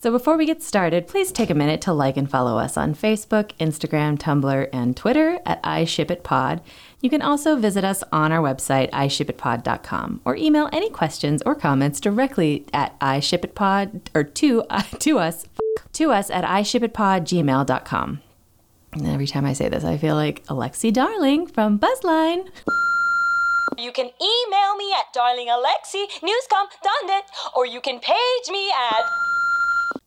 So before we get started, please take a minute to like and follow us on Facebook, Instagram, Tumblr, and Twitter at iShipItPod. You can also visit us on our website, iShipItPod.com, or email any questions or comments directly at iShipItPod or to, uh, to us to us at iShipItPod.gmail.com. And every time I say this, I feel like Alexi Darling from Buzzline. You can email me at darlingalexi.newscom.net or you can page me at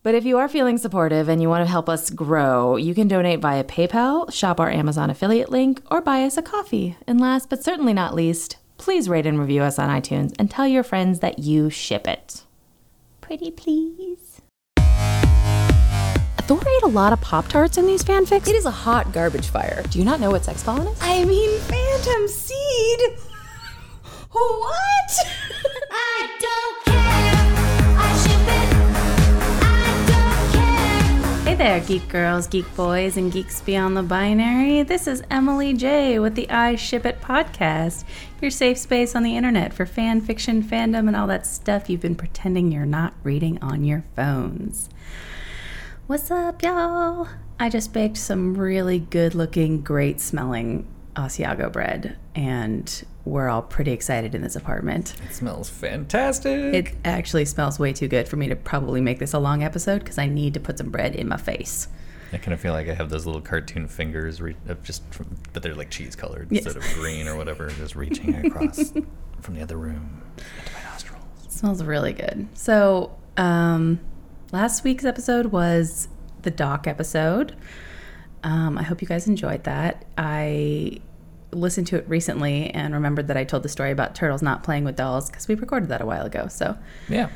But if you are feeling supportive and you want to help us grow, you can donate via PayPal, shop our Amazon affiliate link, or buy us a coffee. And last but certainly not least, please rate and review us on iTunes and tell your friends that you ship it. Pretty please. Thor ate a lot of Pop Tarts in these fanfics. It is a hot garbage fire. Do you not know what sex pollen is? I mean, Phantom Seed. What? I don't Hey there, geek girls, geek boys, and geeks beyond the binary. This is Emily J with the I Ship It podcast, your safe space on the internet for fan fiction, fandom, and all that stuff you've been pretending you're not reading on your phones. What's up, y'all? I just baked some really good looking, great smelling Asiago bread, and we're all pretty excited in this apartment. It smells fantastic. It actually smells way too good for me to probably make this a long episode because I need to put some bread in my face. I kind of feel like I have those little cartoon fingers, re- of just from, but they're like cheese colored Yes. instead of green or whatever, just reaching across from the other room into my nostrils. It smells really good. So, um, last week's episode was the doc episode. Um, I hope you guys enjoyed that. I listened to it recently and remembered that I told the story about turtles not playing with dolls because we recorded that a while ago. So, Yeah.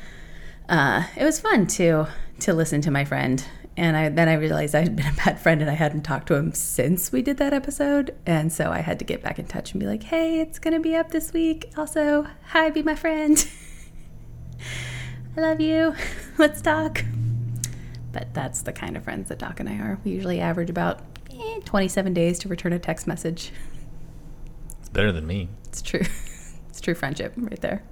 uh, it was fun to to listen to my friend. And I then I realized I had been a bad friend and I hadn't talked to him since we did that episode. And so I had to get back in touch and be like, hey, it's gonna be up this week. Also, hi, be my friend. I love you. Let's talk. But that's the kind of friends that Doc and I are. We usually average about eh, 27 days to return a text message. It's better than me. It's true. It's true friendship right there.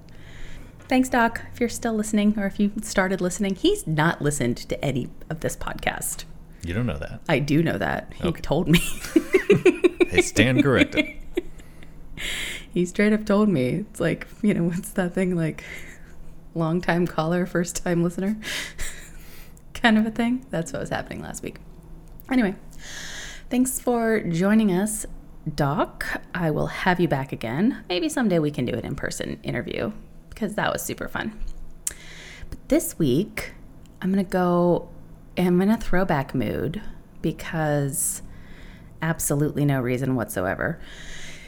Thanks, Doc, if you're still listening or if you started listening. He's not listened to any of this podcast. You don't know that. I do know that. He Okay. told me. I stand corrected. he straight up told me. It's like, you know, what's that thing like long time caller, first time listener kind of a thing? That's what was happening last week. Anyway, thanks for joining us, Doc. I will have you back again. Maybe someday we can do an in person interview because that was super fun. But this week, I'm going to go, I'm in a throwback mood because absolutely no reason whatsoever.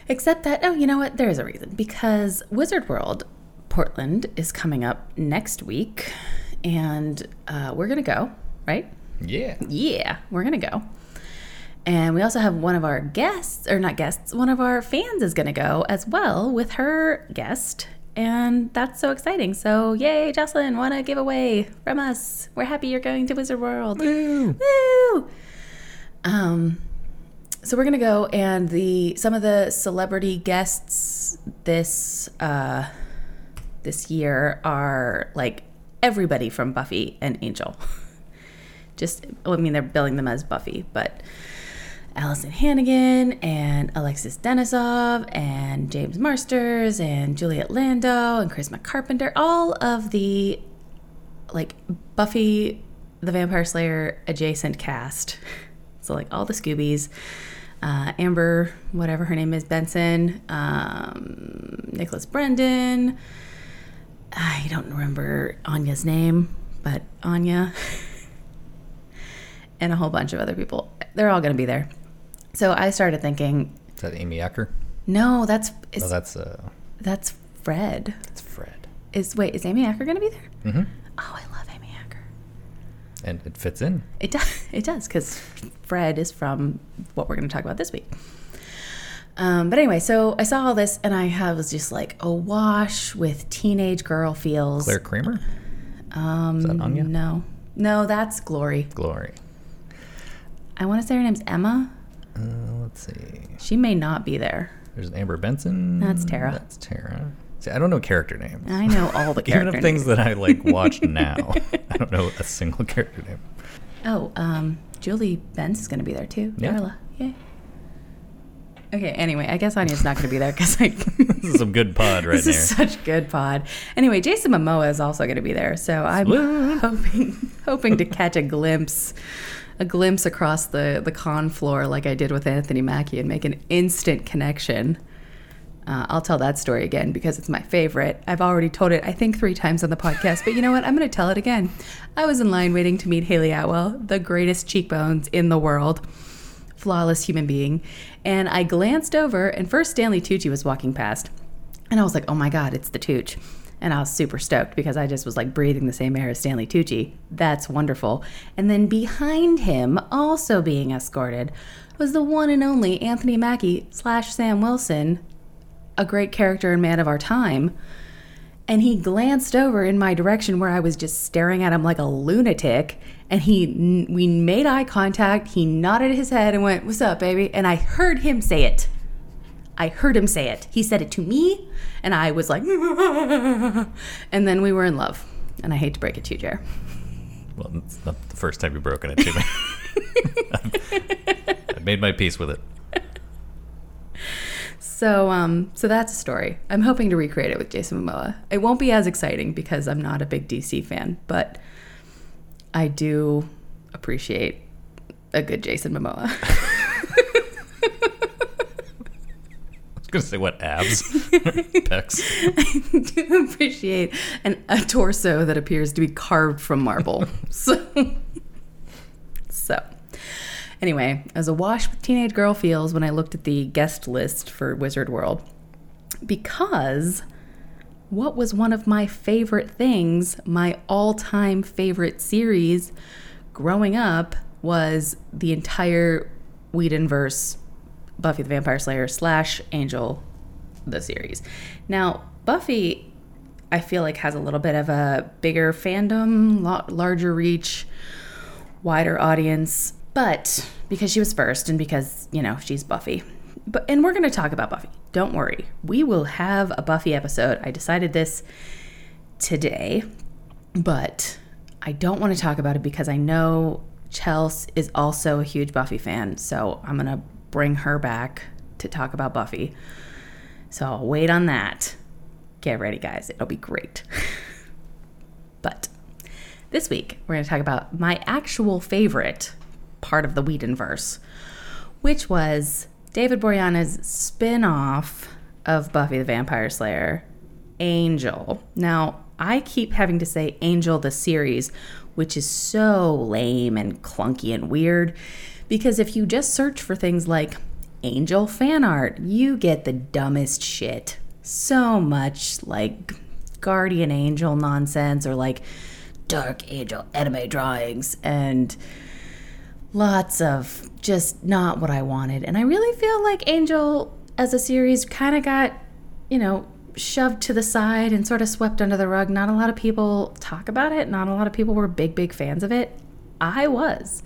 Except that, oh, you know what? There is a reason. Because Wizard World Portland is coming up next week, and uh, we're going to go, right? Yeah. Yeah, we're going to go. And we also have one of our guests, or not guests, one of our fans is going to go as well with her guest. And that's so exciting. So, yay, Jocelyn, want to give away from us. We're happy you're going to Wizard World. Woo. Woo! Um, so we're gonna go, and the some of the celebrity guests this uh, this year are like everybody from Buffy and Angel. Just, I mean, they're billing them as Buffy, but Alyson Hannigan and Alexis Denisof and James Marsters and Juliet Landau and Charisma Carpenter, all of the like Buffy the Vampire Slayer adjacent cast. So like all the Scoobies, uh, Amber, whatever her name is, Benson, um, Nicholas Brendon. I don't remember Anya's name, but Anya, and a whole bunch of other people. They're all going to be there. So I started thinking, Is that Amy Acker? no, that's Oh, is, that's uh, that's Fred. it's Fred. Is wait, is Amy Acker going to be there? Mm-hmm. Oh, I love Amy Acker. And it fits in. It does. It does because Fred is from what we're going to talk about this week. Um, but anyway, so I saw all this and I was just like awash with teenage girl feels. Clare Kramer? um, that Anya? No, no, that's Glory. Glory. I want to say her name's Emma. Uh, let's see. She may not be there. There's Amber Benson. That's Tara. That's Tara. See, I don't know character names. I know all the Even character of things names. that I like watch now, I don't know a single character name. Oh, um, Julie Benz is going to be there too. Yeah. Darla. Yay. Okay, anyway, I guess Anya's not going to be there because like This is some good pod right this there. is such good pod. Anyway, Jason Momoa is also going to be there, so I'm hoping hoping to catch a glimpse, a glimpse across the the con floor like I did with Anthony Mackie and make an instant connection. Uh, I'll tell that story again because it's my favorite. I've already told it, I think, three times on the podcast, but you know what? I'm going to tell it again. I was in line waiting to meet Hayley Atwell, the greatest cheekbones in the world, flawless human being. And I glanced over, and first Stanley Tucci was walking past. And I was like, oh my God, it's the Tooch. And I was super stoked because I just was like breathing the same air as Stanley Tucci. That's wonderful. And then behind him, also being escorted, was the one and only Anthony Mackie slash Sam Wilson, a great character and man of our time. And he glanced over in my direction where I was just staring at him like a lunatic. And he, we made eye contact. He nodded his head and went, What's up, baby? And I heard him say it. I heard him say it. He said it to me, and I was like, and then we were in love. And I hate to break it to you, Jer. Well, it's not the first time you've broken it to me. I made my peace with it. So, um, so that's a story. I'm hoping to recreate it with Jason Momoa. It won't be as exciting because I'm not a big DC fan, but I do appreciate a good Jason Momoa. I was gonna say what abs, pecs. I do appreciate an, a torso that appears to be carved from marble. so, so anyway, as awash with teenage girl feels when I looked at the guest list for Wizard World, because what was one of my favorite things, my all-time favorite series growing up was the entire Whedonverse Buffy the Vampire Slayer slash Angel the series. Now, Buffy, I feel like has a little bit of a bigger fandom, larger reach, wider audience, but because she was first and because, you know, she's Buffy. But and we're going to talk about Buffy. Don't worry. We will have a Buffy episode. I decided this today, but I don't want to talk about it because I know Chelsea is also a huge Buffy fan, so I'm going to bring her back to talk about Buffy. So I'll wait on that. Get ready, guys. It'll be great. but this week, we're going to talk about my actual favorite part of the Whedonverse, which was David Boreanaz's spin off of Buffy the Vampire Slayer, Angel. Now, I keep having to say Angel the series, which is so lame and clunky and weird because if you just search for things like Angel fan art, you get the dumbest shit. So much like Guardian Angel nonsense or like Dark Angel anime drawings and lots of just not what I wanted. And I really feel like Angel as a series kind of got, you know, shoved to the side and sort of swept under the rug. Not a lot of people talk about it, not a lot of people were big, big fans of it. I was.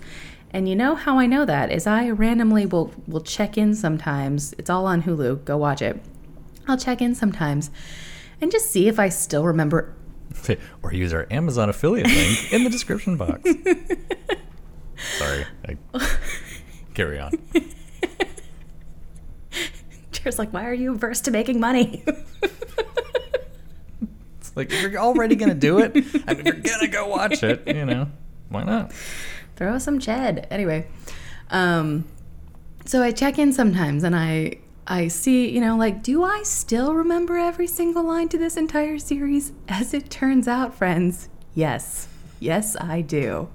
And you know how I know that is I randomly will will check in sometimes. It's all on Hulu. Go watch it. I'll check in sometimes and just see if I still remember or use our Amazon affiliate link in the description box. Sorry. I, carry on. Cheers like why are you averse to making money? It's like if you're already gonna do it, and if you're gonna go watch it, you know, why not? throw some ched anyway um so i check in sometimes and i i see you know like do i still remember every single line to this entire series as it turns out friends yes yes i do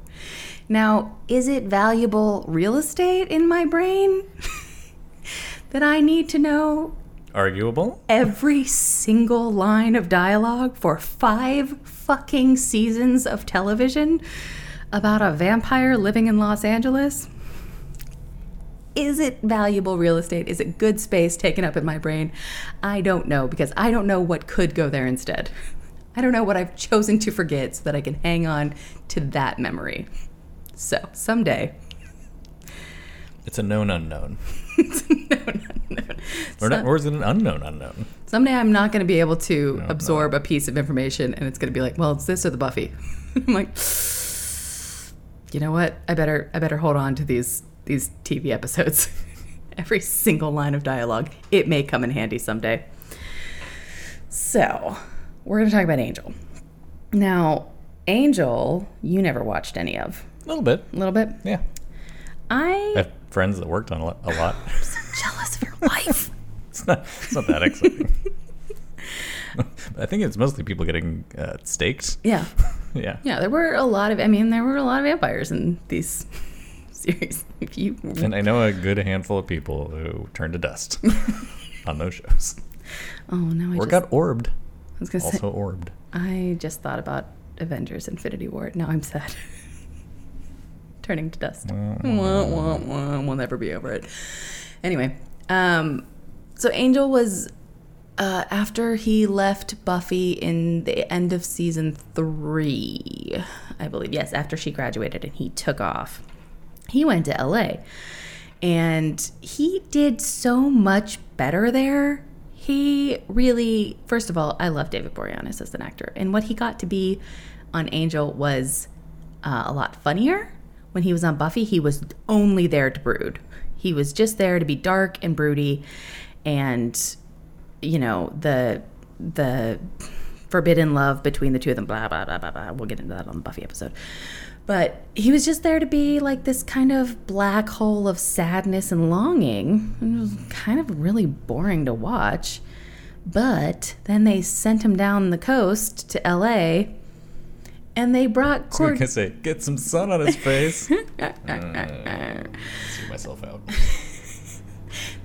now is it valuable real estate in my brain that i need to know Arguable. every single line of dialogue for five fucking seasons of television about a vampire living in Los Angeles? Is it valuable real estate? Is it good space taken up in my brain? I don't know because I don't know what could go there instead. I don't know what I've chosen to forget so that I can hang on to that memory. So, someday, It's a known unknown. no, no, Or, not, or is it an unknown unknown? Someday I'm not going to be able to absorb a piece of information and it's going to be like, well, it's this or the Buffy. I'm like, you know what? I better I better hold on to these these TV episodes. Every single line of dialogue. It may come in handy someday. So, we're going to talk about Angel. Now, Angel, you never watched any of. A little bit. A little bit. Yeah. I I have friends that worked on a lot. A lot. jealous of your life. it's, not, it's not that exciting. I think it's mostly people getting uh, staked. yeah. Yeah. Yeah, there were a lot of I mean, there were a lot of vampires in these series. If you And I know a good handful of people who turned to dust on those shows. Oh no, I Or just, got orbed. I was gonna say Also orbed. I just thought about Avengers Infinity War. Now I'm sad. Turning to dust. Wah, wah, wah. We'll never be over it. Anyway, um, so Angel was uh, after he left Buffy in the end of season three, I believe. Yes, after she graduated and he took off, he went to LA, and he did so much better there. He really, first of all, I love David Boreanaz as an actor, and what he got to be on Angel was uh, a lot funnier. When he was on Buffy, he was only there to brood. He was just there to be dark and broody, and you know the the forbidden love between the two of them. Blah blah blah blah blah. We'll get into that on the Buffy episode. But he was just there to be like this kind of black hole of sadness and longing. It was kind of really boring to watch. But then they sent him down the coast to LA and they brought I was Cord- gonna say, get some sun on his face. Uh, see myself out.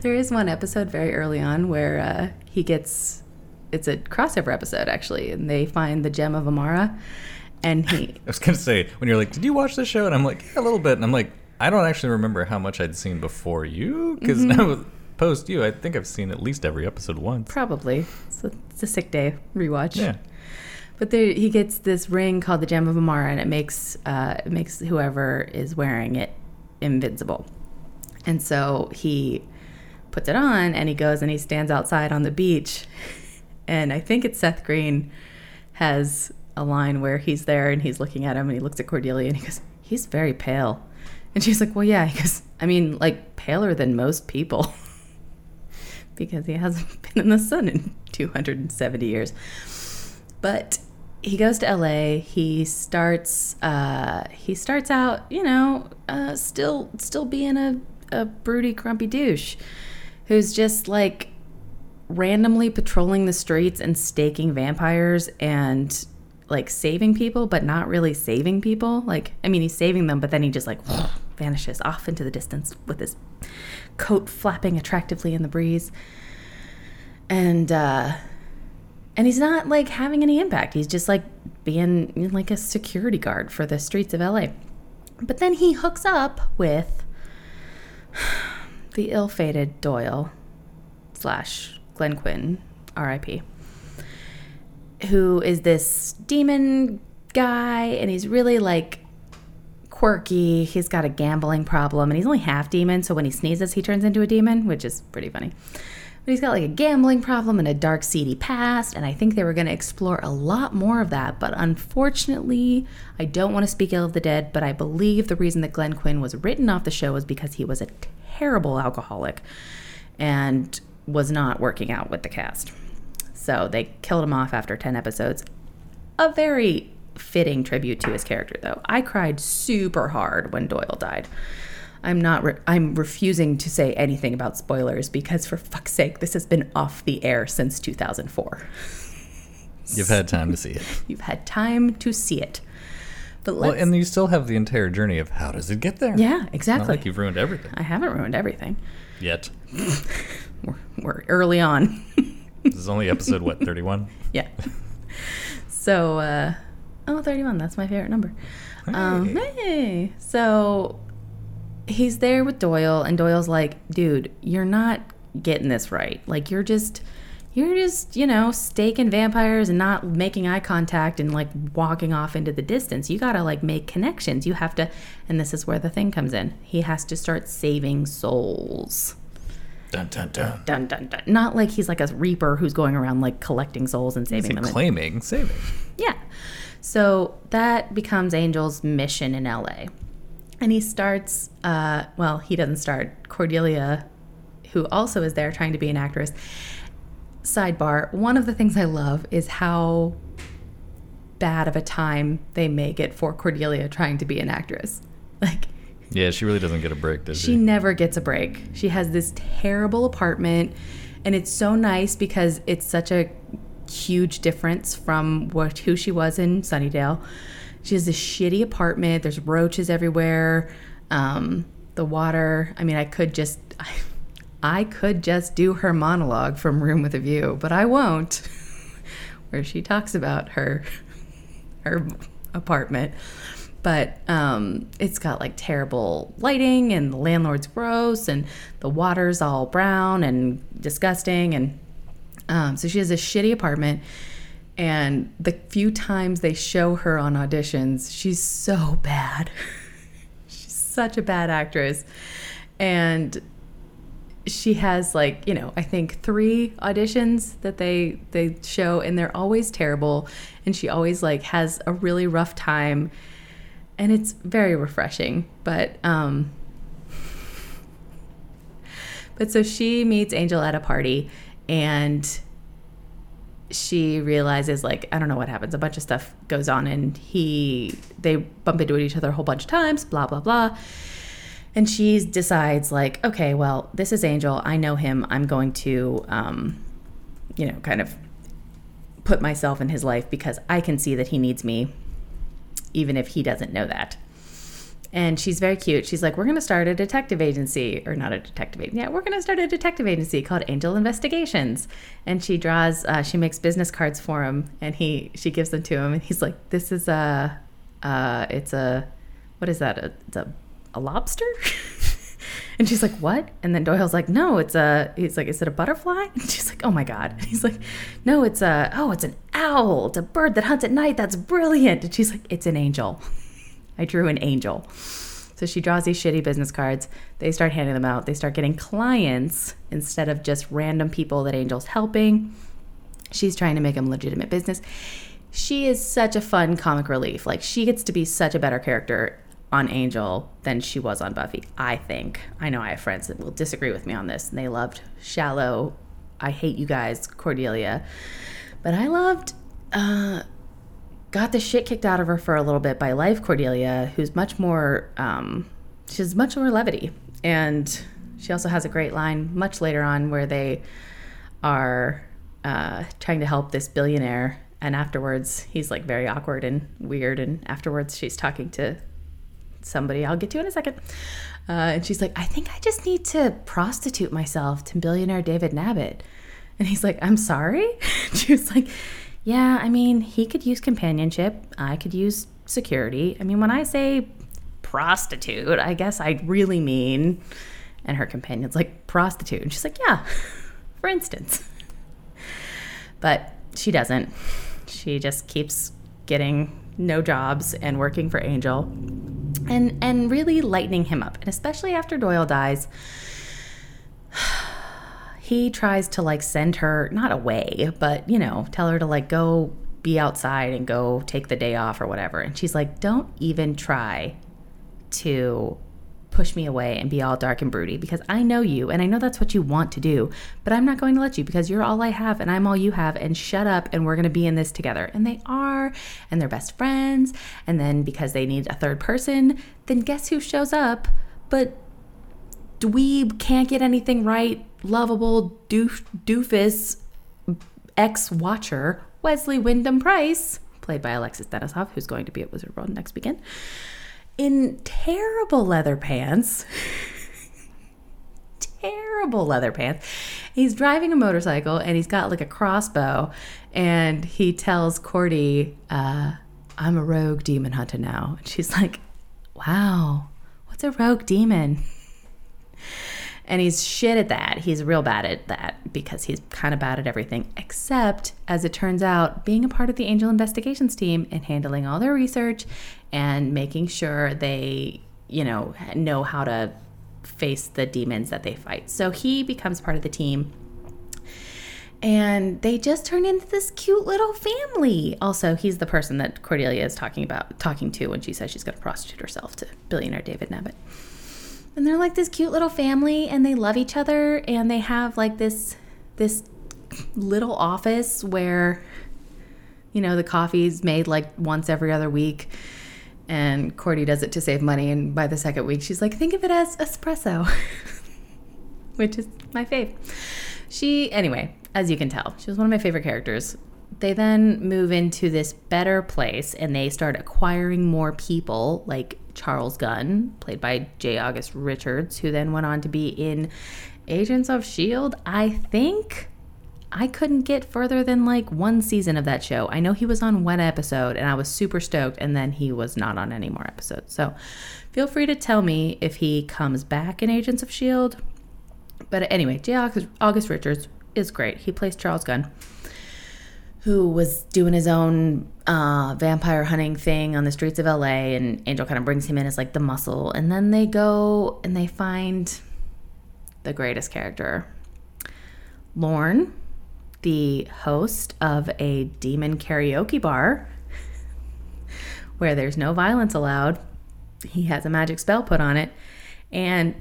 There is one episode very early on where uh, he gets it's a crossover episode actually, and they find the gem of Amara, and he I was gonna say when you're like, "Did you watch the show?" and I'm like, "Yeah, a little bit," and I'm like, I don't actually remember how much I'd seen before you because Mm-hmm. now post you, I think I've seen at least every episode once. probably it's a, it's a sick day rewatch. Yeah, But there, he gets this ring called the Gem of Amara, and it makes uh, it makes whoever is wearing it invincible. And so he puts it on, and he goes and he stands outside on the beach, and I think it's Seth Green has a line where he's there and he's looking at him, and he looks at Cordelia, and he goes, "He's very pale," and she's like, "Well, yeah," he goes, "I mean, like paler than most people." because he hasn't been in the sun in 270 years. But he goes to LA. He starts. Uh, he starts out, you know, uh, still still being a a broody, grumpy douche, who's just like randomly patrolling the streets and staking vampires and like saving people, but not really saving people. Like, I mean, he's saving them, but then he just like vanishes off into the distance with his coat flapping attractively in the breeze. And uh and he's not like having any impact. He's just like being like a security guard for the streets of LA. But then he hooks up with the ill-fated Doyle slash Glenn Quinn, R.I.P., who is this demon guy, and he's really like quirky. He's got a gambling problem, and he's only half demon, so when he sneezes, he turns into a demon, which is pretty funny. But he's got like a gambling problem and a dark, seedy past, and I think they were going to explore a lot more of that. But unfortunately, I don't want to speak ill of the dead, but I believe the reason that Glenn Quinn was written off the show was because he was a terrible alcoholic and was not working out with the cast. So they killed him off after 10 episodes. A very fitting tribute to his character, though. I cried super hard when Doyle died. I'm not. Re- I'm refusing to say anything about spoilers because, for fuck's sake, this has been off the air since 2004. you've had time to see it. You've had time to see it. But Well, and you still have the entire journey of how does it get there? yeah, Not exactly. like you've ruined everything I haven't ruined everything. yet. We're, we're early on. This is only episode what 31. Yeah. So, uh, oh, 31, that's my favorite number. Um, hey. So he's there with Doyle, and Doyle's like, dude, you're not getting this right. Like, you're just. You're just, you know, staking vampires and not making eye contact and like walking off into the distance. You gotta like make connections. You have to, and this is where the thing comes in. He has to start saving souls. Dun dun dun. Dun dun dun. Not like he's like a reaper who's going around like collecting souls and saving them. claiming saving? Yeah. So that becomes Angel's mission in LA. And he starts, uh, well, he doesn't start. Cordelia, who also is there trying to be an actress. Sidebar one of the things I love is how bad of a time they make it for Cordelia trying to be an actress. Like, Yeah, she really doesn't get a break, does she she? never gets a break. She has this terrible apartment, and it's so nice because it's such a huge difference from what who she was in Sunnydale. She has this shitty apartment. There's roaches everywhere. Um, the water. I mean, I could just, I, could just do her monologue from Room with a View, but I won't. Where she talks about her, her apartment but um, it's got like terrible lighting and the landlord's gross and the water's all brown and disgusting and um, so she has a shitty apartment and the few times they show her on auditions she's so bad. She's such a bad actress. And she has like you know i think three auditions that they they show and they're always terrible. And she always like has a really rough time. And it's very refreshing. But um but so she meets angel at a party and she realizes like i don't know what happens. A bunch of stuff goes on and he they bump into each other a whole bunch of times blah blah blah. And she decides like okay well this is angel. I know him. I'm going to um you know kind of put myself in his life because i can see that he needs me even if he doesn't know that and she's very cute. She's like we're going to start a detective agency or not a detective agency. Yeah we're going to start a detective agency called angel investigations. And she draws uh, she makes business cards for him and he she gives them to him and he's like this is a uh, it's a what is that? A, it's a, a lobster? And she's like what? And then doyle's like no it's a he's like is it a butterfly? And she's like oh my god. And he's like no it's a oh it's an owl. It's a bird that hunts at night. That's brilliant. And she's like it's an angel I drew an angel. So she draws these shitty business cards. They start handing them out. They start getting clients instead of just random people that Angel's helping. She's trying to make them legitimate business. She is such a fun comic relief. Like she gets to be such a better character on Angel than she was on Buffy, I think. I know I have friends that will disagree with me on this, and they loved Shallow. I hate you guys, Cordelia. But I loved uh, got the shit kicked out of her for a little bit by Life Cordelia, who's much more, um, she has much more levity. And she also has a great line much later on where they are uh, trying to help this billionaire. And afterwards, he's like very awkward and weird. And afterwards, she's talking to somebody I'll get to in a second. Uh, and she's like, I think I just need to prostitute myself to billionaire David Nabbit. And he's like, I'm sorry? she was like, Yeah, I mean, he could use companionship. I could use security. I mean, when I say prostitute, I guess I really mean. And her companion's like, prostitute. And she's like, Yeah, for instance. But she doesn't. She just keeps getting no jobs and working for Angel and and really lightening him up. And especially after Doyle dies, he tries to like send her not away, but you know, tell her to like go be outside and go take the day off or whatever. And she's like, "Don't even try to push me away and be all dark and broody because I know you and I know that's what you want to do, but I'm not going to let you because you're all I have and I'm all you have and shut up and we're going to be in this together. And they are and they're best friends. And then because they need a third person, then guess who shows up? But dweeb can't get anything right, lovable doof, doofus ex watcher Wesley Wyndam-Pryce, played by Alexis Denisof, who's going to be at Wizard World next weekend in terrible leather pants. terrible leather pants. He's driving a motorcycle and he's got like a crossbow. And he tells Cordy, uh, I'm a rogue demon hunter now. And she's like, Wow, what's a rogue demon? And he's shit at that. He's real bad at that because he's kind of bad at everything, except, as it turns out, being a part of the Angel Investigations team and handling all their research and making sure they, you know, know how to face the demons that they fight. So he becomes part of the team. And they just turn into this cute little family. Also, he's the person that Cordelia is talking about, talking to when she says she's going to prostitute herself to billionaire David Nabbit. And they're like this cute little family, and they love each other, and they have like this this little office where you know the coffee's made like once every other week and cordy does it to save money and by the second week she's like think of it as espresso which is my fave. She anyway as you can tell she was one of my favorite characters. They then move into this better place and they start acquiring more people like charles gunn played by j august richards who then went on to be in agents of shield I think I couldn't get further than like one season of that show. I know he was on one episode and I was super stoked, and then he was not on any more episodes. So feel free to tell me if he comes back in Agents of S.H.I.E.L.D. But anyway, J. August, August Richards is great. He plays Charles Gunn, who was doing his own uh, vampire hunting thing on the streets of LA, and Angel kind of brings him in as like the muscle. And then they go and they find the greatest character, Lorne the host of a demon karaoke bar where there's no violence allowed. He has a magic spell put on it, and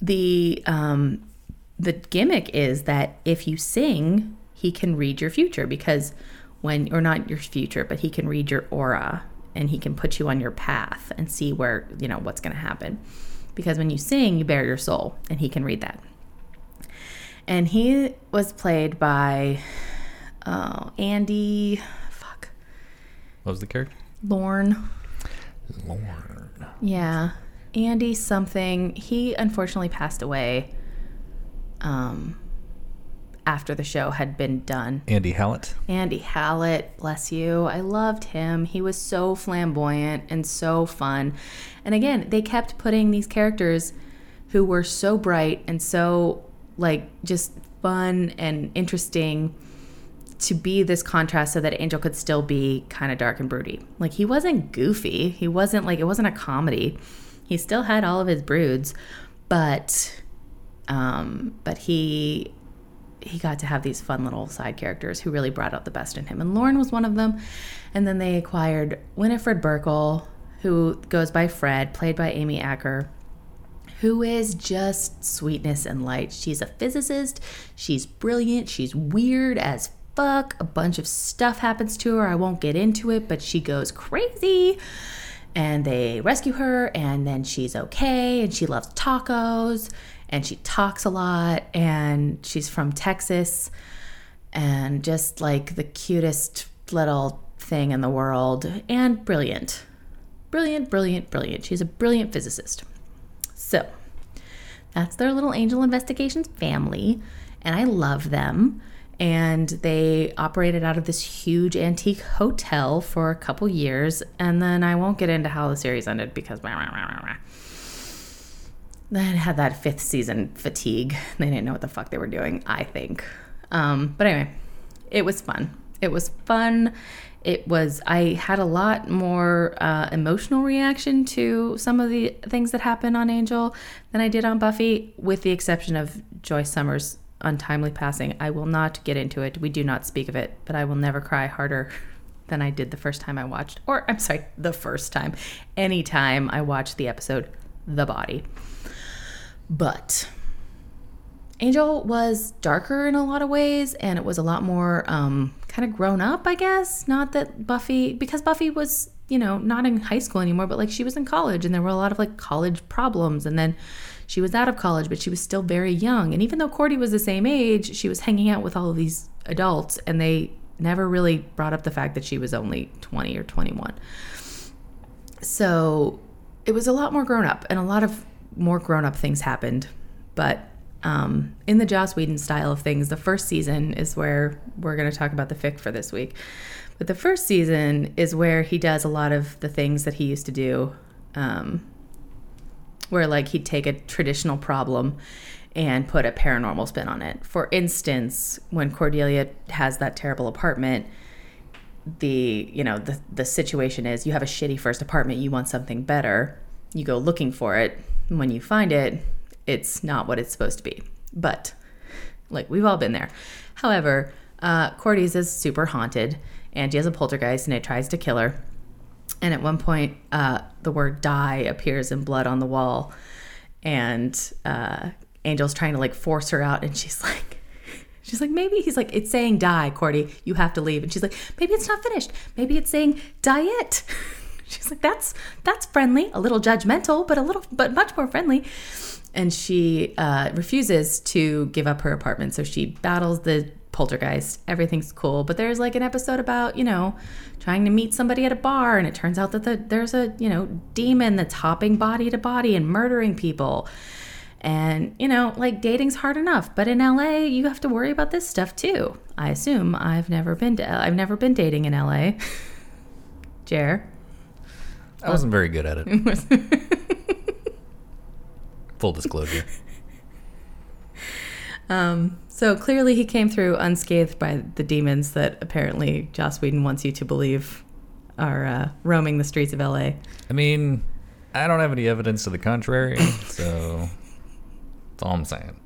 the um, the gimmick is that if you sing, he can read your future because when or not your future, but he can read your aura and he can put you on your path and see where you know what's going to happen. Because when you sing, you bear your soul, and he can read that and he was played by oh, Andy fuck What was the character? Lorne. Lorne. Yeah, Andy something. He unfortunately passed away um after the show had been done. Andy Hallett. Andy Hallett, bless you. I loved him. He was so flamboyant and so fun. And again, they kept putting these characters who were so bright and so like just fun and interesting to be this contrast so that Angel could still be kind of dark and broody. Like he wasn't goofy. He wasn't like it wasn't a comedy. He still had all of his broods, but um but he he got to have these fun little side characters who really brought out the best in him. And Lorne was one of them. And then they acquired Winifred Burkle, who goes by Fred, played by Amy Acker who is just sweetness and light. She's a physicist. She's brilliant. She's weird as fuck. A bunch of stuff happens to her. I won't get into it, but she goes crazy. And they rescue her, and then she's okay. And she loves tacos, and she talks a lot. And she's from Texas, and just like the cutest little thing in the world, and brilliant. Brilliant, brilliant, brilliant. She's a brilliant physicist. So that's their little angel investigations family, and I love them. And they operated out of this huge antique hotel for a couple years, and then I won't get into how the series ended because then had that fifth season fatigue. They didn't know what the fuck they were doing, I think. Um, but anyway, it was fun. It was fun. It was, I had a lot more uh, emotional reaction to some of the things that happened on Angel than I did on Buffy, with the exception of Joyce Summers' untimely passing. I will not get into it. We do not speak of it, but I will never cry harder than I did the first time I watched, or I'm sorry, the first time, anytime I watched the episode The Body. But Angel was darker in a lot of ways, and it was a lot more um, kind of grown up, I guess. Not that Buffy, because Buffy was, you know, not in high school anymore, but like she was in college, and there were a lot of like college problems. And then she was out of college, but she was still very young. And even though Cordy was the same age, she was hanging out with all of these adults, and they never really brought up the fact that she was only 20 or 21. So it was a lot more grown up, and a lot of more grown up things happened. But um, in the Joss Whedon style of things, the first season is where we're going to talk about the fic for this week. But the first season is where he does a lot of the things that he used to do, um, where like he'd take a traditional problem and put a paranormal spin on it. For instance, when Cordelia has that terrible apartment, the you know the the situation is you have a shitty first apartment, you want something better, you go looking for it. When you find it, it's not what it's supposed to be. But like we've all been there. However, uh, Cordy's is super haunted, and she has a poltergeist, and it tries to kill her. And at one point, uh, the word "die" appears in blood on the wall, and uh, Angel's trying to like force her out, and she's like, she's like, maybe he's like, it's saying "die, Cordy, you have to leave," and she's like, maybe it's not finished, maybe it's saying "diet." she's like, that's that's friendly, a little judgmental, but a little, but much more friendly. And she uh, refuses to give up her apartment, so she battles the poltergeist. Everything's cool, but there's like an episode about you know trying to meet somebody at a bar, and it turns out that the, there's a you know demon that's hopping body to body and murdering people. And you know, like dating's hard enough, but in LA, you have to worry about this stuff too. I assume I've never been to I've never been dating in LA. Jer. I wasn't very good at it. Full disclosure. Um, so clearly he came through unscathed by the demons that apparently Joss Whedon wants you to believe are uh, roaming the streets of LA. I mean, I don't have any evidence to the contrary, so that's all I'm saying.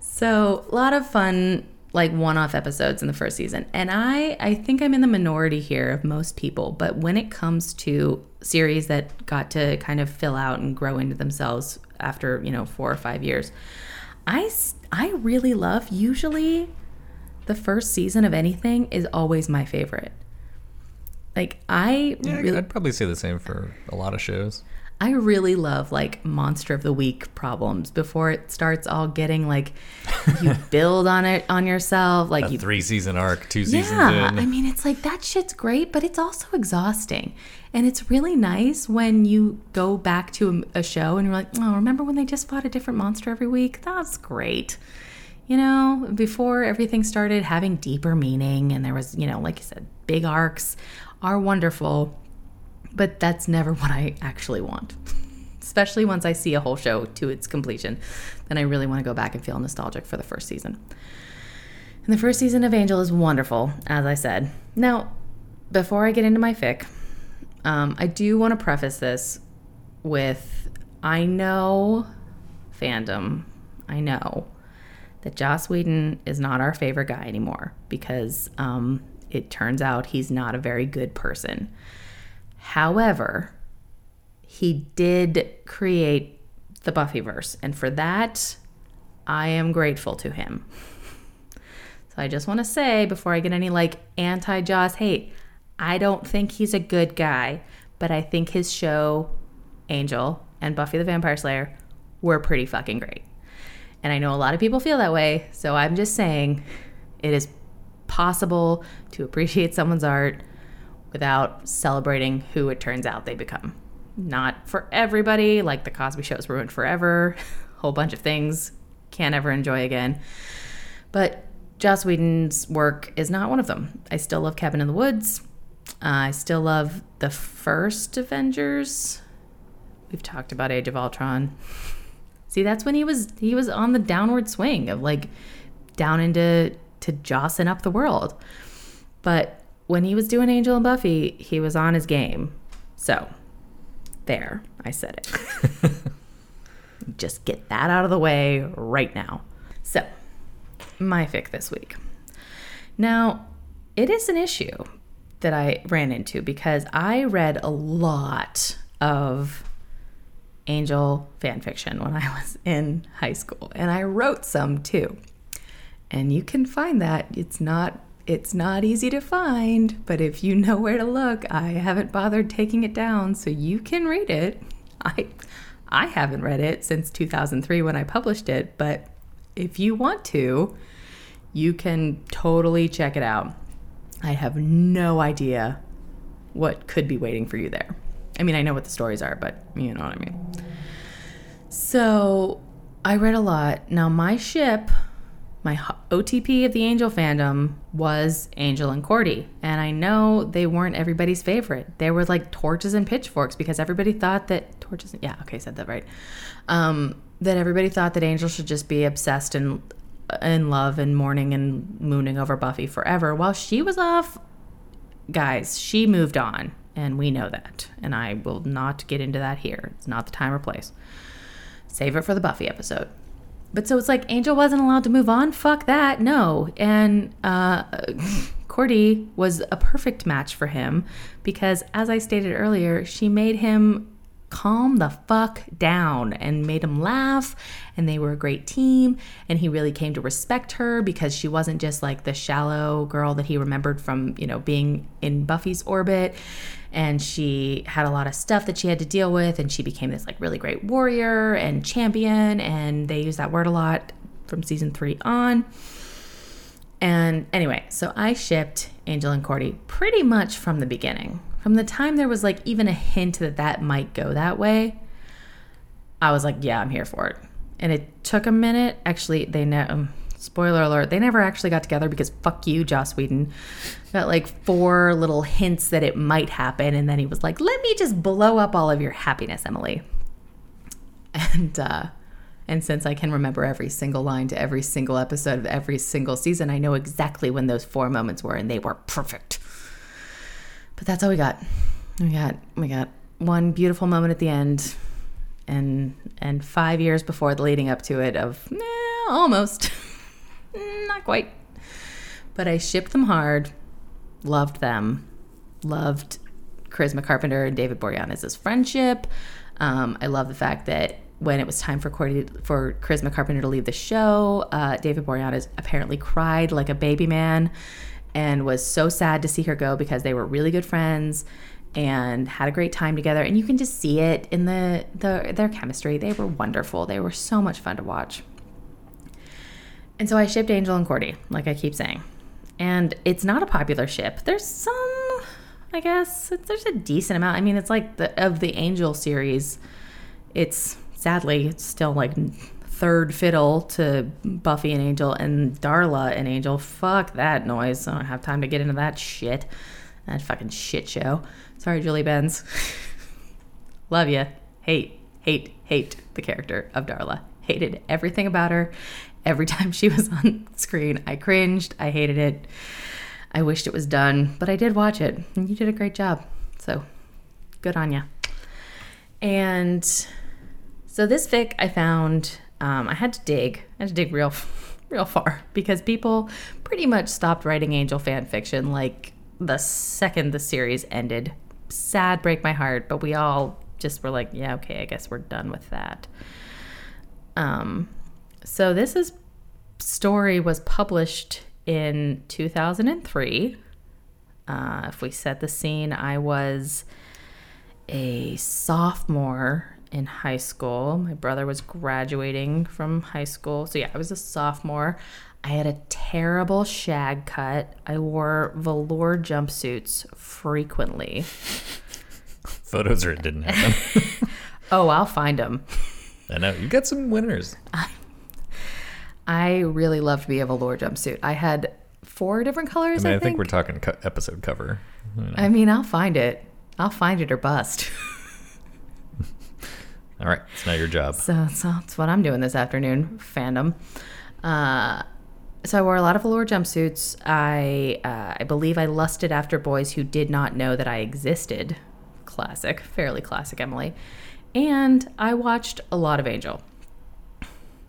So a lot of fun, like one-off episodes in the first season, and I I think I'm in the minority here of most people. But when it comes to series that got to kind of fill out and grow into themselves after you know four or five years, I I really love. Usually, the first season of anything is always my favorite. Like I Yeah, really, I'd probably say the same for a lot of shows. I really love like monster of the week problems. Before it starts all getting like you build on it on yourself like A you three season arc, two seasons yeah. I mean it's like that shit's great but it's also exhausting. And it's really nice when you go back to a, a show and you're like oh remember when they just fought a different monster every week? That's great. You know before everything started having deeper meaning and there was you know like you said big arcs are wonderful but that's never what I actually want. Especially once I see a whole show to its completion, then I really want to go back and feel nostalgic for the first season. And the first season of Angel is wonderful, as I said. Now, before I get into my fic, um, I do want to preface this with I know fandom, I know that Joss Whedon is not our favorite guy anymore because um, it turns out he's not a very good person. However, he did create the Buffyverse, and for that, I am grateful to him. So I just want to say before I get any like anti Joss hate, I don't think he's a good guy, but I think his show, Angel and Buffy the Vampire Slayer, were pretty fucking great. And I know a lot of people feel that way, so I'm just saying it is possible to appreciate someone's art without celebrating who it turns out they become. Not for everybody, like the Cosby Show's ruined forever, a whole bunch of things can't ever enjoy again. But Joss Whedon's work is not one of them. I still love Cabin in the Woods. Uh, I still love the first Avengers. We've talked about Age of Ultron. See, that's when he was he was on the downward swing of like down into to jossing up the world. But when he was doing Angel and Buffy, he was on his game. So, there, I said it. Just get that out of the way right now. So, my fic this week. Now, it is an issue that I ran into because I read a lot of angel fan fiction when I was in high school and I wrote some too. And you can find that. It's not it's not easy to find, but if you know where to look, I haven't bothered taking it down so you can read it. I I haven't read it since 2003 when I published it, but if you want to, you can totally check it out. I have no idea what could be waiting for you there. I mean, I know what the stories are, but you know what I mean. So I read a lot. Now, my ship, my OTP of the Angel fandom was Angel and Cordy. And I know they weren't everybody's favorite. They were like torches and pitchforks because everybody thought that torches, yeah, okay, said that right. Um, that everybody thought that Angel should just be obsessed and in love and mourning and mooning over Buffy forever while she was off guys, she moved on, and we know that. And I will not get into that here. It's not the time or place. Save it for the Buffy episode. But so it's like Angel wasn't allowed to move on. Fuck that. No. And uh, Cordy was a perfect match for him because, as I stated earlier, she made him calm the fuck down and made him laugh. And they were a great team. And he really came to respect her because she wasn't just like the shallow girl that he remembered from, you know, being in Buffy's orbit and she had a lot of stuff that she had to deal with and she became this like really great warrior and champion and they use that word a lot from season 3 on. And anyway, so I shipped Angel and Cordy pretty much from the beginning. From the time there was like even a hint that that might go that way, I was like, yeah, I'm here for it. And it took a minute. Actually, they ne- um, spoiler alert, they never actually got together because fuck you, Joss Whedon. Got like four little hints that it might happen, and then he was like, let me just blow up all of your happiness, Emily. And uh and since I can remember every single line to every single episode of every single season, I know exactly when those four moments were, and they were perfect. But that's all we got. We got we got one beautiful moment at the end, and and five years before the leading up to it of eh, almost, not quite. But I shipped them hard, loved them, loved Charisma Carpenter and David Boreanaz's friendship. Um, I love the fact that when it was time for Cordy, for Charisma Carpenter to leave the show, uh, David Boreanaz apparently cried like a baby man and was so sad to see her go because they were really good friends and had a great time together. And you can just see it in the, the their chemistry. They were wonderful. They were so much fun to watch. And so I shipped Angel and Cordy, like I keep saying. And it's not a popular ship. There's some, I guess, there's a decent amount. I mean, it's like the of the Angel series. It's sadly it's still like third fiddle to Buffy and Angel and Darla and Angel. Fuck that noise. I don't have time to get into that shit. That fucking shit show. Sorry, Julie Benz. Love you. Hate, hate, hate the character of Darla. Hated everything about her. Every time she was on screen, I cringed. I hated it. I wished it was done, but I did watch it, and you did a great job. So, good on you. And so this fic I found, um, I had to dig. I had to dig real, real far because people pretty much stopped writing Angel fan fiction like the second the series ended. Sad, break my heart, but we all just were like, yeah, okay, I guess we're done with that. Um, so this is story was published in 2003. Uh, if we set the scene, I was a sophomore in high school. My brother was graduating from high school. So, yeah, I was a sophomore. I had a terrible shag cut. I wore velour jumpsuits frequently. Photos or it didn't happen. Oh, I'll find them. I know you got some winners. I really loved to be a velour jumpsuit. I had four different I colors. mean, I, I think we're talking co- episode cover. Know. I mean, I'll find it. I'll find it or bust. All right, it's not your job. So, so that's what I'm doing this afternoon, fandom. Uh, so I wore a lot of velour jumpsuits. I uh, I believe I lusted after boys who did not know that I existed. Classic, fairly classic, Emily. And I watched a lot of Angel.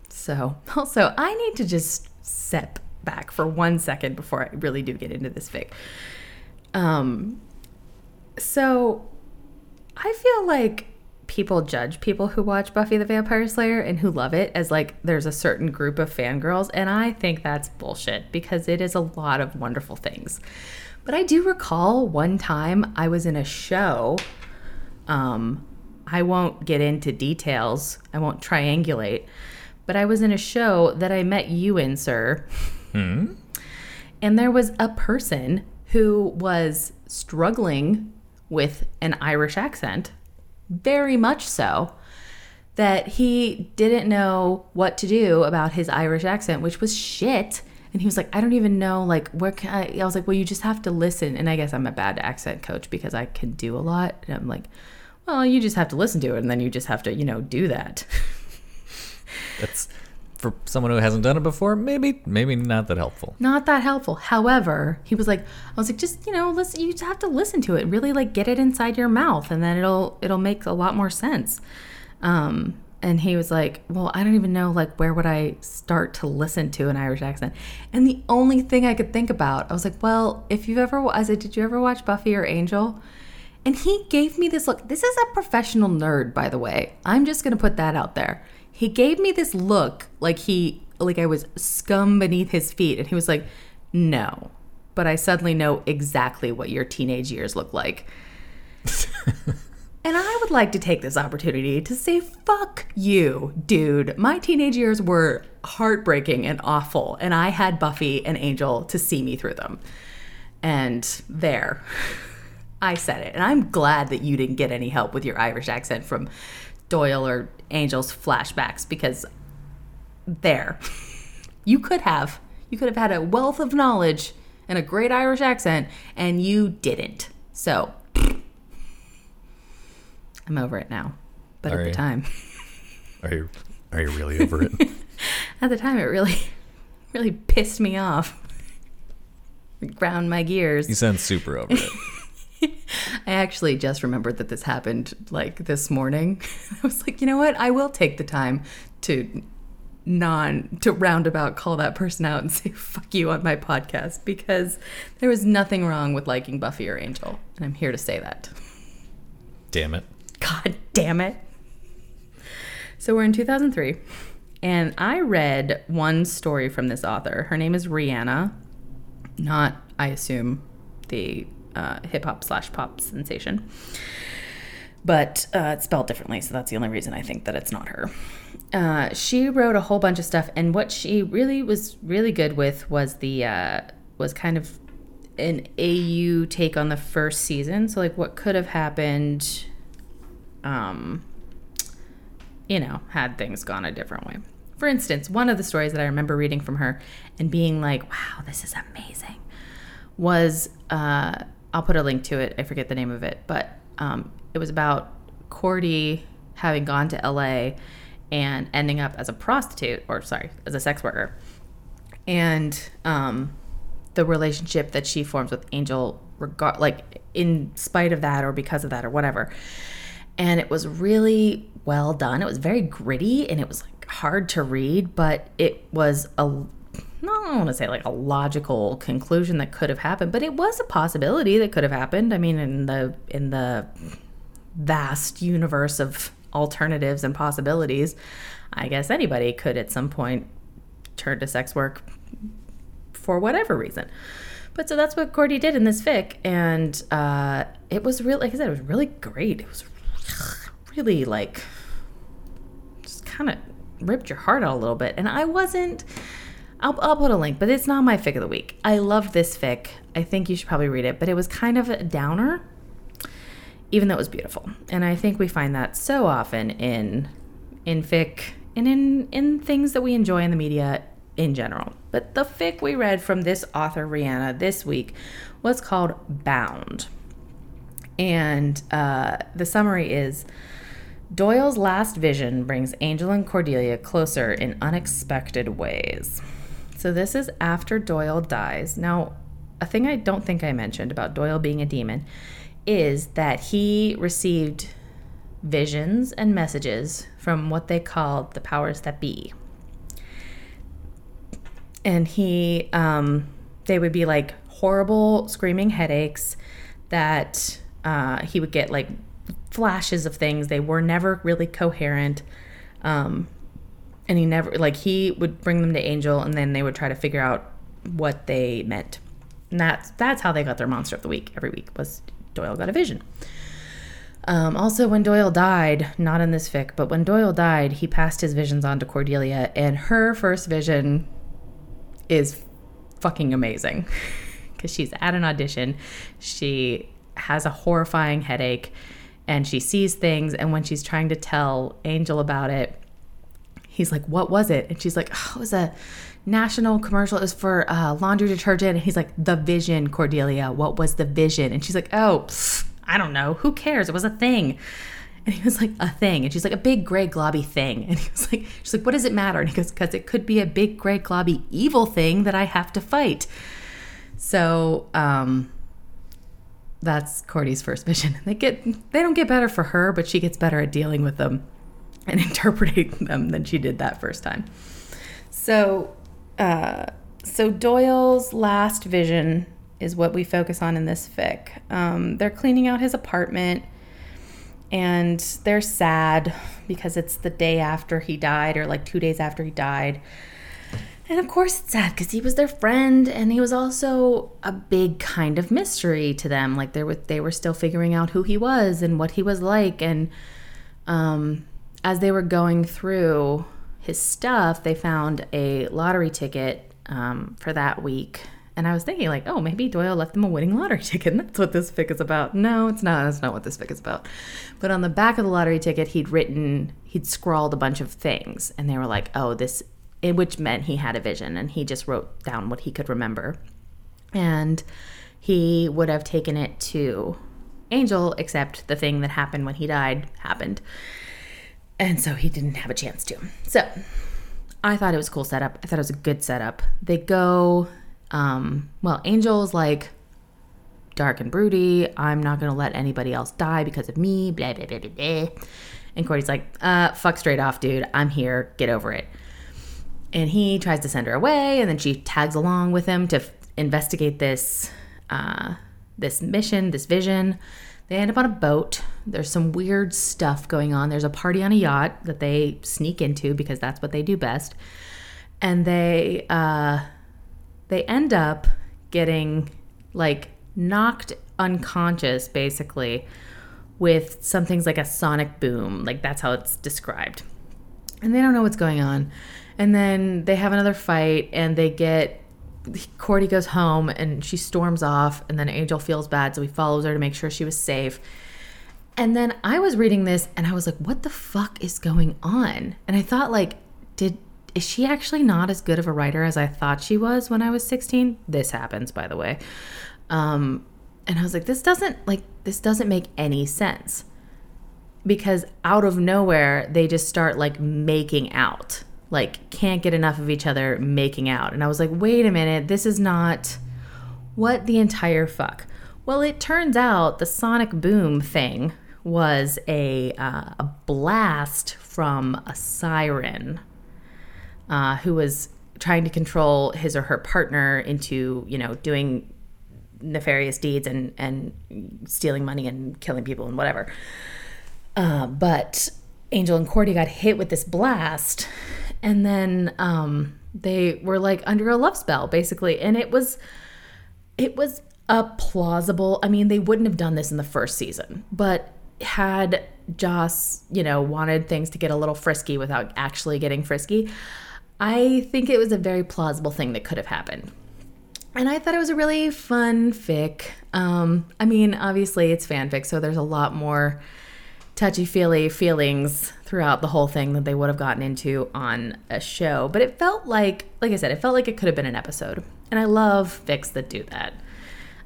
So also, I need to just step back for one second before I really do get into this fic. Um, so I feel like people judge people who watch Buffy the Vampire Slayer and who love it as like there's a certain group of fangirls. And I think that's bullshit because it is a lot of wonderful things. But I do recall one time I was in a show. Um, I won't get into details, I won't triangulate, but I was in a show that I met you in, sir. Hmm? And there was a person who was struggling with an Irish accent, very much so, that he didn't know what to do about his Irish accent, which was shit. And he was like, I don't even know, like, where can I? I was like, well, you just have to listen. And I guess I'm a bad accent coach because I can do a lot. And I'm like, well, you just have to listen to it and then you just have to, you know, do that. That's for someone who hasn't done it before. Maybe, maybe not that helpful. not that helpful. However, he was like, I was like, just you know, listen. You just have to listen to it. Really, like, get it inside your mouth, and then it'll it'll make a lot more sense. Um, and he was like, "Well, I don't even know like where would I start to listen to an Irish accent." And the only thing I could think about, I was like, "Well, if you've ever," I said, "Did you ever watch Buffy or Angel?" And he gave me this look. This is a professional nerd, by the way. I'm just gonna put that out there. He gave me this look like he like I was scum beneath his feet, and he was like, "No." But I suddenly know exactly what your teenage years look like. And I would like to take this opportunity to say, fuck you, dude. My teenage years were heartbreaking and awful, and I had Buffy and Angel to see me through them. And there, I said it. And I'm glad that you didn't get any help with your Irish accent from Doyle or Angel's flashbacks because there, you could have. You could have had a wealth of knowledge and a great Irish accent, and you didn't. So, I'm over it now. But All at the time, Are you are you really over it? at the time, it really, really pissed me off. Ground my gears. you sound super over it. I actually just remembered that this happened like this morning. I was like, you know what? I will take the time to non to roundabout call that person out and say fuck you on my podcast because there was nothing wrong with liking Buffy or Angel, and I'm here to say that. Damn it. God damn it. So we're in 2003, and I read one story from this author. Her name is Rihanna, not, I assume, the uh, hip hop slash pop sensation. But uh, it's spelled differently, so that's the only reason I think that it's not her. Uh, she wrote a whole bunch of stuff, and what she really was really good with was the uh, was kind of an AU take on the first season. So like what could have happened um you know, had things gone a different way. For instance, one of the stories that I remember reading from her and being like, "Wow, this is amazing." was uh I'll put a link to it. I forget the name of it, but um it was about Cordy having gone to LA and ending up as a prostitute or sorry, as a sex worker. And um the relationship that she forms with Angel regard like in spite of that or because of that or whatever. And it was really well done. It was very gritty and it was like hard to read, but it was a no, I don't want to say like a logical conclusion that could have happened, but it was a possibility that could have happened. I mean, in the in the vast universe of alternatives and possibilities, I guess anybody could at some point turn to sex work for whatever reason. But so that's what Cordy did in this fic, and uh, it was really, like I said, it was really great. It was really like just kind of ripped your heart out a little bit. And I wasn't. I'll, I'll put a link, but it's not my fic of the week. I loved this fic. I think you should probably read it, but it was kind of a downer, even though it was beautiful. And I think we find that so often in in fic and in in things that we enjoy in the media in general. But the fic we read from this author Rihanna this week was called Bound. And uh, the summary is Doyle's last vision brings Angel and Cordelia closer in unexpected ways. So, this is after Doyle dies. Now, a thing I don't think I mentioned about Doyle being a demon is that he received visions and messages from what they called the powers that be. And he, um, they would be like horrible screaming headaches that uh, he would get like flashes of things. They were never really coherent. Um, and he never, like, he would bring them to Angel and then they would try to figure out what they meant. And that's, that's how they got their monster of the week every week was Doyle got a vision. Um, also, when Doyle died, not in this fic, but when Doyle died, he passed his visions on to Cordelia, and her first vision is fucking amazing because she's at an audition. She has a horrifying headache and she sees things. And when she's trying to tell Angel about it, he's like, What was it? And she's like, Oh, it was a national commercial. It was for uh, laundry detergent. And he's like, The vision, Cordelia. What was the vision? And she's like, Oh, I don't know. Who cares? It was a thing. And he was like, a thing. And she's like, a big gray globby thing. And he was like, she's like, what does it matter? And he goes, because it could be a big gray globby evil thing that I have to fight. So, um, that's Cordy's first vision. They get, they don't get better for her, but she gets better at dealing with them. And interpreting them than she did that first time. So, uh, so Doyle's last vision is what we focus on in this fic. Um, they're cleaning out his apartment, and they're sad because it's the day after he died, or like two days after he died. And of course, it's sad because he was their friend, and he was also a big kind of mystery to them. Like they were, they were still figuring out who he was and what he was like. And um, as they were going through his stuff, they found a lottery ticket um, for that week. And I was thinking, like, oh, maybe Doyle left them a winning lottery ticket, and that's what this fic is about. No, it's not. That's not what this fic is about. But on the back of the lottery ticket, he'd written, he'd scrawled a bunch of things, and they were like, oh, this, which meant he had a vision, and he just wrote down what he could remember. And he would have taken it to Angel, except the thing that happened when he died happened. And so he didn't have a chance to. So I thought it was a cool setup. I thought it was a good setup. They go, um, well, Angel's like dark and broody. I'm not going to let anybody else die because of me, blah, blah, blah, blah, blah. And Cordy's like, uh, fuck straight off, dude. I'm here. Get over it. And he tries to send her away, and then she tags along with him to f- investigate this, uh, this mission, this vision. They end up on a boat. There's some weird stuff going on. There's a party on a yacht that they sneak into because that's what they do best. And they uh, they end up getting like knocked unconscious basically with some things like a sonic boom. Like that's how it's described. And they don't know what's going on. And then they have another fight and they get Cordy goes home and she storms off, and then Angel feels bad, so he follows her to make sure she was safe. And then I was reading this and I was like, what the fuck is going on? And I thought, like, did is she actually not as good of a writer as I thought she was when I was 16? This happens, by the way. Um, and I was like, this doesn't like this doesn't make any sense. Because out of nowhere, they just start like making out like can't get enough of each other making out. And I was like, wait a minute, this is not what the entire fuck. Well, it turns out the sonic boom thing was a, uh, a blast from a siren uh, who was trying to control his or her partner into, you know, doing nefarious deeds and, and stealing money and killing people and whatever. Uh, but Angel and Cordy got hit with this blast, and then um, they were like under a love spell, basically. And it was, it was a plausible. I mean, they wouldn't have done this in the first season, but had Joss, you know, wanted things to get a little frisky without actually getting frisky, I think it was a very plausible thing that could have happened. And I thought it was a really fun fic. Um, I mean, obviously it's fanfic, so there's a lot more touchy feely feelings throughout the whole thing that they would have gotten into on a show. But it felt like, like I said, it felt like it could have been an episode. And I love fics that do that.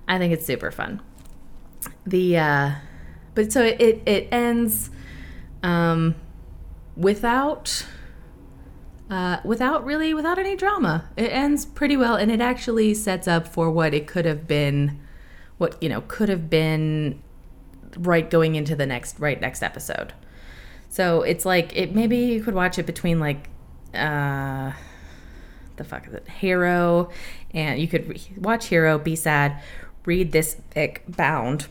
I think it's super fun. The, uh, but so it, it, it ends um, without. Uh, without really without any drama it ends pretty well and it actually sets up for what it could have been what you know could have been right going into the next right next episode. So it's like it maybe you could watch it between like uh the fuck is it? Hero and you could re- watch Hero, be sad, read this fic bound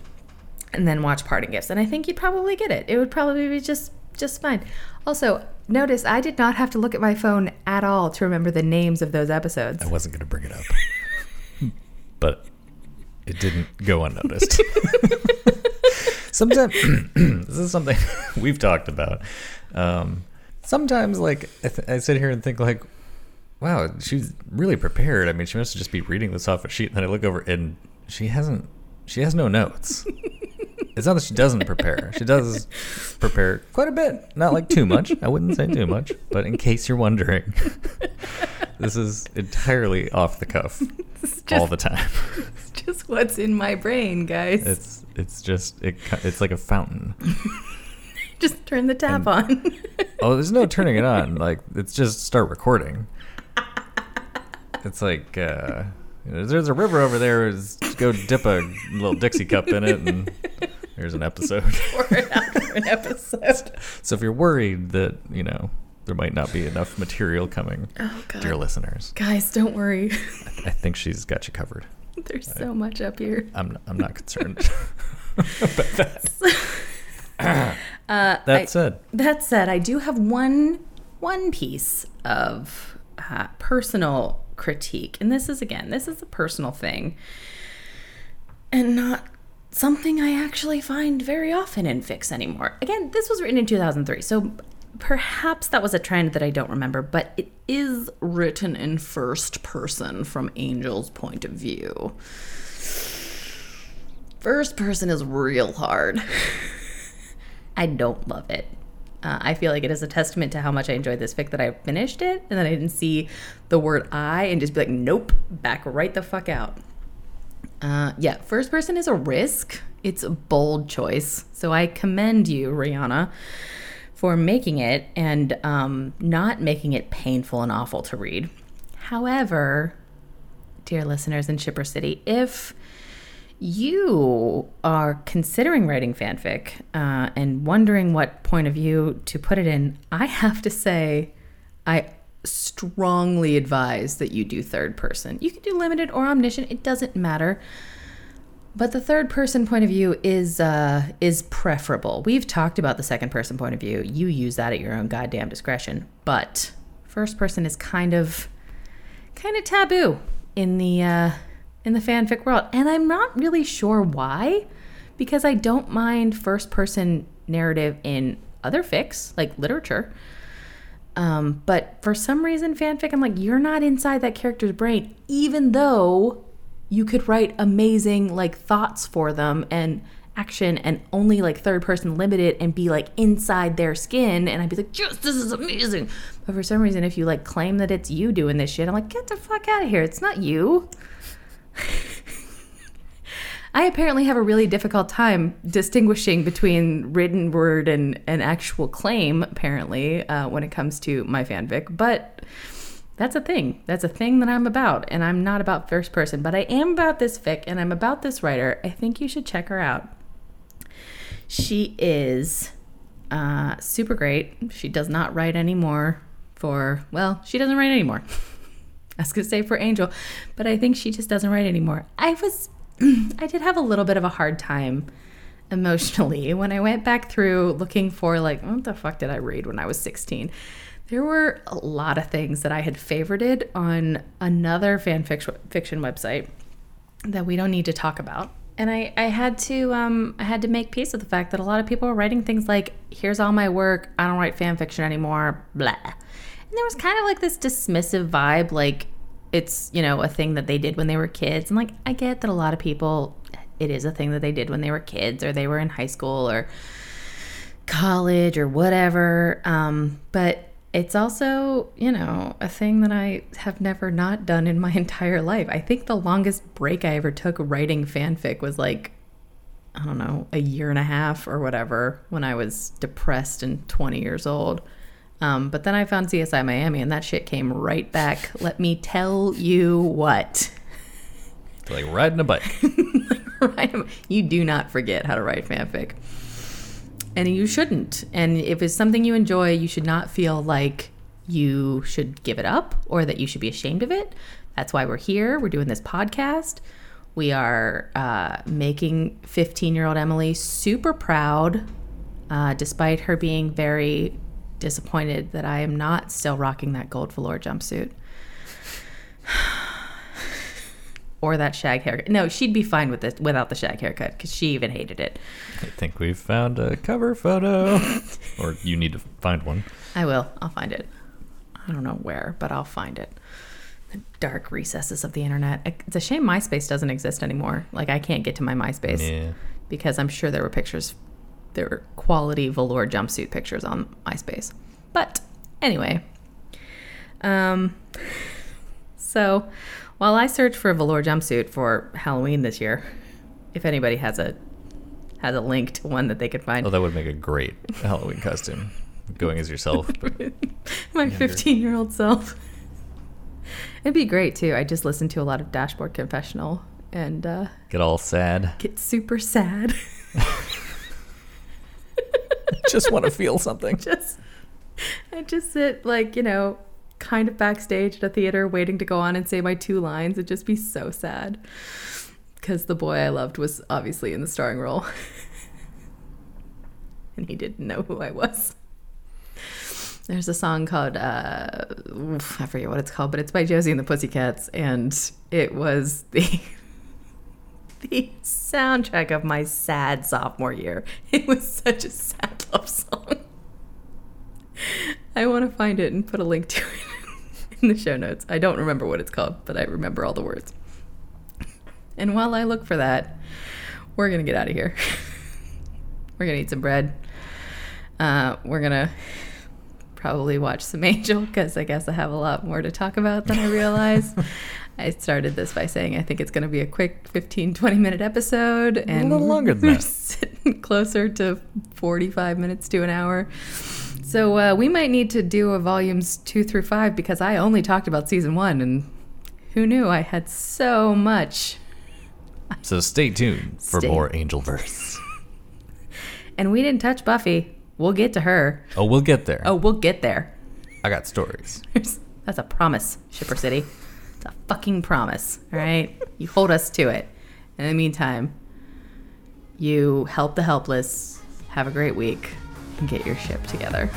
and then watch Parting Gifts. And I think you'd probably get it. It would probably be just just fine. Also, notice I did not have to look at my phone at all to remember the names of those episodes. I wasn't going to bring it up, but it didn't go unnoticed. sometimes this is something we've talked about. Um, sometimes, like I, th- I sit here and think, like, wow, she's really prepared. I mean, she must just be reading this off a sheet, and then I look over and she hasn't. She has no notes. It's not that she doesn't prepare. She does prepare quite a bit. Not like too much. I wouldn't say too much. But in case you're wondering, this is entirely off the cuff all the time. It's just what's in my brain, guys. It's it's just it, it's like a fountain. just turn the tap on. Oh, there's no turning it on. Like it's just start recording. It's like uh, there's a river over there. Just go dip a little Dixie cup in it, and there's an episode. It episode. So if you're worried that, you know, there might not be enough material coming, Oh, God. dear listeners, Guys, don't worry. I think she's got you covered. There's so much up here. I'm I'm not concerned about that. that I- said, That said, I do have one one piece of uh, personal critique, and this is again, this is a personal thing, and not something I actually find very often in fics anymore. Again, this was written in 2003, so perhaps that was a trend that I don't remember, but it is written in first person from Angel's point of view. First person is real hard. I don't love it. Uh, I feel like it is a testament to how much I enjoyed this fic that I finished it and then I didn't see the word I and just be like, nope, back right the fuck out. Uh, yeah, first person is a risk. It's a bold choice. So I commend you, Rihanna, for making it and um, not making it painful and awful to read. However, dear listeners in Shipper City, if you are considering writing fanfic uh, and wondering what point of view to put it in, I have to say, I strongly advise that you do third person. You can do limited or omniscient; it doesn't matter. But the third person point of view is uh, is preferable. We've talked about the second person point of view. You use that at your own goddamn discretion. But first person is kind of kind of taboo in the uh, in the fanfic world, and I'm not really sure why, because I don't mind first person narrative in other fics like literature. Um, but for some reason, fanfic, I'm like, you're not inside that character's brain, even though you could write amazing like thoughts for them and action and only like third person limited and be like inside their skin and I'd be like, yes, this is amazing. But for some reason, if you like claim that it's you doing this shit, I'm like, get the fuck out of here. It's not you. I apparently have a really difficult time distinguishing between written word and an actual claim, apparently, uh, when it comes to my fanfic. But that's a thing. That's a thing that I'm about. And I'm not about first person, but I am about this fic and I'm about this writer. I think you should check her out. She is uh, super great. She does not write anymore for, well, she doesn't write anymore. I was going to say for Angel, but I think she just doesn't write anymore. I was, I did have a little bit of a hard time emotionally when I went back through looking for, like, what the fuck did I read when I was 16? There were a lot of things that I had favorited on another fan fiction, website that we don't need to talk about. And I, I had to um, I had to make peace with the fact that a lot of people were writing things like, "Here's all my work. I don't write fan fiction anymore." Blah. And there was kind of like this dismissive vibe, like it's you know a thing that they did when they were kids. And like I get that a lot of people, it is a thing that they did when they were kids or they were in high school or college or whatever. Um, but it's also, you know, a thing that I have never not done in my entire life. I think the longest break I ever took writing fanfic was like, I don't know, a year and a half or whatever when I was depressed and 20 years old. Um, but then I found CSI Miami and that shit came right back. Let me tell you what. It's like riding a bike. You do not forget how to write fanfic. And you shouldn't. And if it's something you enjoy, you should not feel like you should give it up or that you should be ashamed of it. That's why we're here. We're doing this podcast. We are uh, making 15 year old Emily super proud, uh, despite her being very disappointed that I am not still rocking that gold velour jumpsuit. or that shag haircut. No, she'd be fine with it without the shag haircut because she even hated it. I think we've found a cover photo, or you need to find one. I will. I'll find it. I don't know where, but I'll find it. The dark recesses of the internet. It's a shame MySpace doesn't exist anymore. Like I can't get to my MySpace Yeah. because I'm sure there were pictures, there were quality velour jumpsuit pictures on MySpace. But anyway, um, so while I search for a velour jumpsuit for Halloween this year, if anybody has a has a link to one that they could find, Oh, that would make a great Halloween costume. Going as yourself. My 15 year old self. It'd be great too. I just listen to a lot of Dashboard Confessional and uh, get all sad. get super sad. just want to feel something. just I just sit like, you know, kind of backstage at a theater waiting to go on and say my two lines. It'd just be so sad. Because the boy I loved was obviously in the starring role. and he didn't know who I was. There's a song called uh I forget what it's called, but it's by Josie and the Pussycats, and it was the the soundtrack of my sad sophomore year. It was such a sad love song. I want to find it and put a link to it in the show notes. I don't remember what it's called, but I remember all the words. And while I look for that, we're going to get out of here. we're going to eat some bread. Uh, we're going to probably watch some Angel because I guess I have a lot more to talk about than I realize. I started this by saying I think it's going to be a quick 15, 20 minute episode. And little longer than we're that. sitting closer to 45 minutes to an hour. So uh, we might need to do a volumes two through five because I only talked about season one, and who knew I had so much. So stay tuned for Stay- more Angelverse. And we didn't touch Buffy. We'll get to her. Oh, we'll get there. Oh, we'll get there. I got stories. That's a promise, Shipper City. It's a fucking promise. Right, you hold us to it. In the meantime, you help the helpless. Have a great week and get your ship together.